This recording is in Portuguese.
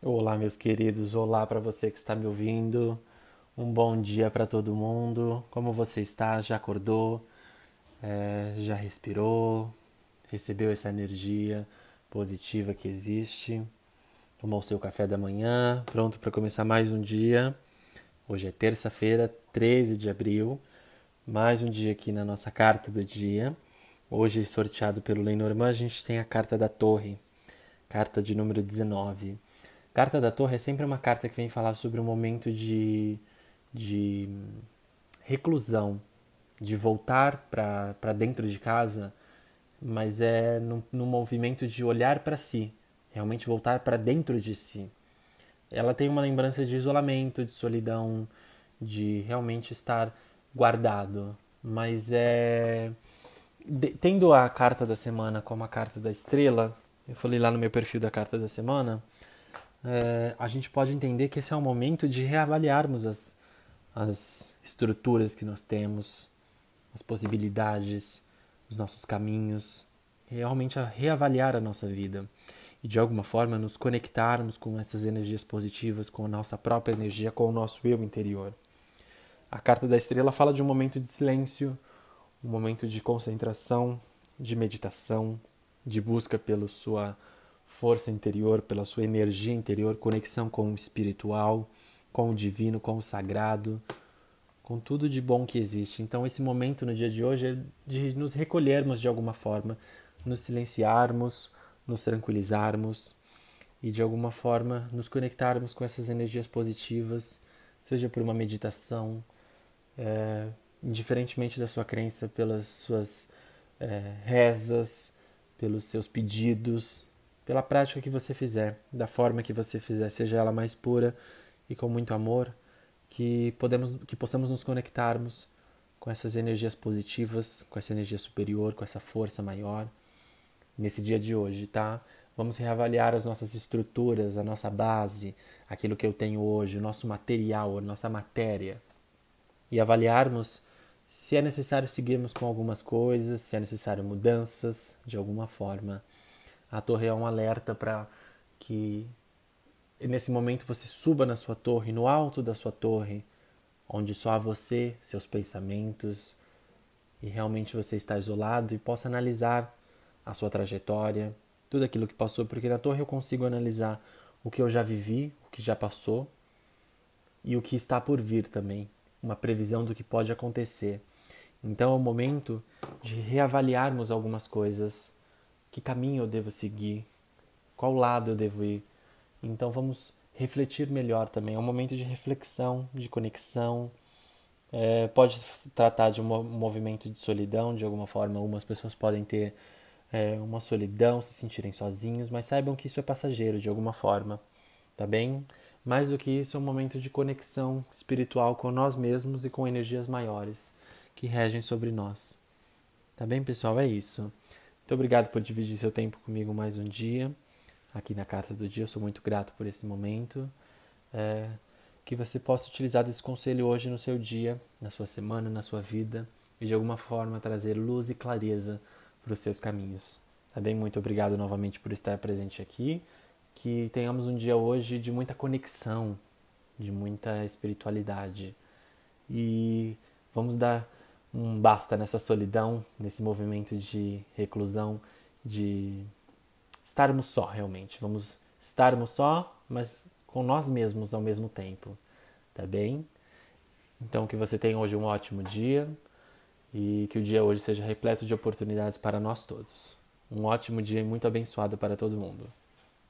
Olá, meus queridos. Olá para você que está me ouvindo. Um bom dia para todo mundo. Como você está? Já acordou? É, já respirou? Recebeu essa energia positiva que existe? Tomou seu café da manhã? Pronto para começar mais um dia? Hoje é terça-feira, 13 de abril. Mais um dia aqui na nossa carta do dia. Hoje, sorteado pelo Lenormand, a gente tem a carta da Torre, carta de número 19. Carta da Torre é sempre uma carta que vem falar sobre um momento de, de reclusão, de voltar para dentro de casa, mas é no, movimento de olhar para si, realmente voltar para dentro de si. Ela tem uma lembrança de isolamento, de solidão, de realmente estar guardado, mas é de, tendo a carta da semana como a carta da estrela, eu falei lá no meu perfil da carta da semana, é, a gente pode entender que esse é o momento de reavaliarmos as, as estruturas que nós temos, as possibilidades, os nossos caminhos, realmente a reavaliar a nossa vida e de alguma forma nos conectarmos com essas energias positivas, com a nossa própria energia, com o nosso eu interior. A carta da estrela fala de um momento de silêncio, um momento de concentração, de meditação, de busca pela sua força interior, pela sua energia interior, conexão com o espiritual, com o divino, com o sagrado, com tudo de bom que existe. Então, esse momento no dia de hoje é de nos recolhermos de alguma forma, nos silenciarmos, nos tranquilizarmos e de alguma forma nos conectarmos com essas energias positivas, seja por uma meditação, é, indiferentemente da sua crença, pelas suas é, rezas, pelos seus pedidos, pela prática que você fizer, da forma que você fizer, seja ela mais pura e com muito amor, que podemos que possamos nos conectarmos com essas energias positivas, com essa energia superior, com essa força maior nesse dia de hoje, tá? Vamos reavaliar as nossas estruturas, a nossa base, aquilo que eu tenho hoje, o nosso material, a nossa matéria. E avaliarmos se é necessário seguirmos com algumas coisas, se é necessário mudanças de alguma forma a torre é um alerta para que nesse momento você suba na sua torre, no alto da sua torre, onde só há você, seus pensamentos, e realmente você está isolado e possa analisar a sua trajetória, tudo aquilo que passou, porque na torre eu consigo analisar o que eu já vivi, o que já passou e o que está por vir também, uma previsão do que pode acontecer. Então é o momento de reavaliarmos algumas coisas que caminho eu devo seguir, qual lado eu devo ir. Então vamos refletir melhor também. É um momento de reflexão, de conexão. É, pode tratar de um movimento de solidão, de alguma forma. Algumas pessoas podem ter é, uma solidão, se sentirem sozinhos, mas saibam que isso é passageiro de alguma forma, tá bem? Mais do que isso, é um momento de conexão espiritual com nós mesmos e com energias maiores que regem sobre nós. Tá bem, pessoal? É isso. Muito obrigado por dividir seu tempo comigo mais um dia aqui na Carta do Dia. Eu sou muito grato por esse momento. É, que você possa utilizar desse conselho hoje no seu dia, na sua semana, na sua vida e de alguma forma trazer luz e clareza para os seus caminhos. Tá bem? Muito obrigado novamente por estar presente aqui. Que tenhamos um dia hoje de muita conexão, de muita espiritualidade. E vamos dar um basta nessa solidão, nesse movimento de reclusão, de estarmos só realmente. Vamos estarmos só, mas com nós mesmos ao mesmo tempo, tá bem? Então que você tenha hoje um ótimo dia e que o dia hoje seja repleto de oportunidades para nós todos. Um ótimo dia e muito abençoado para todo mundo.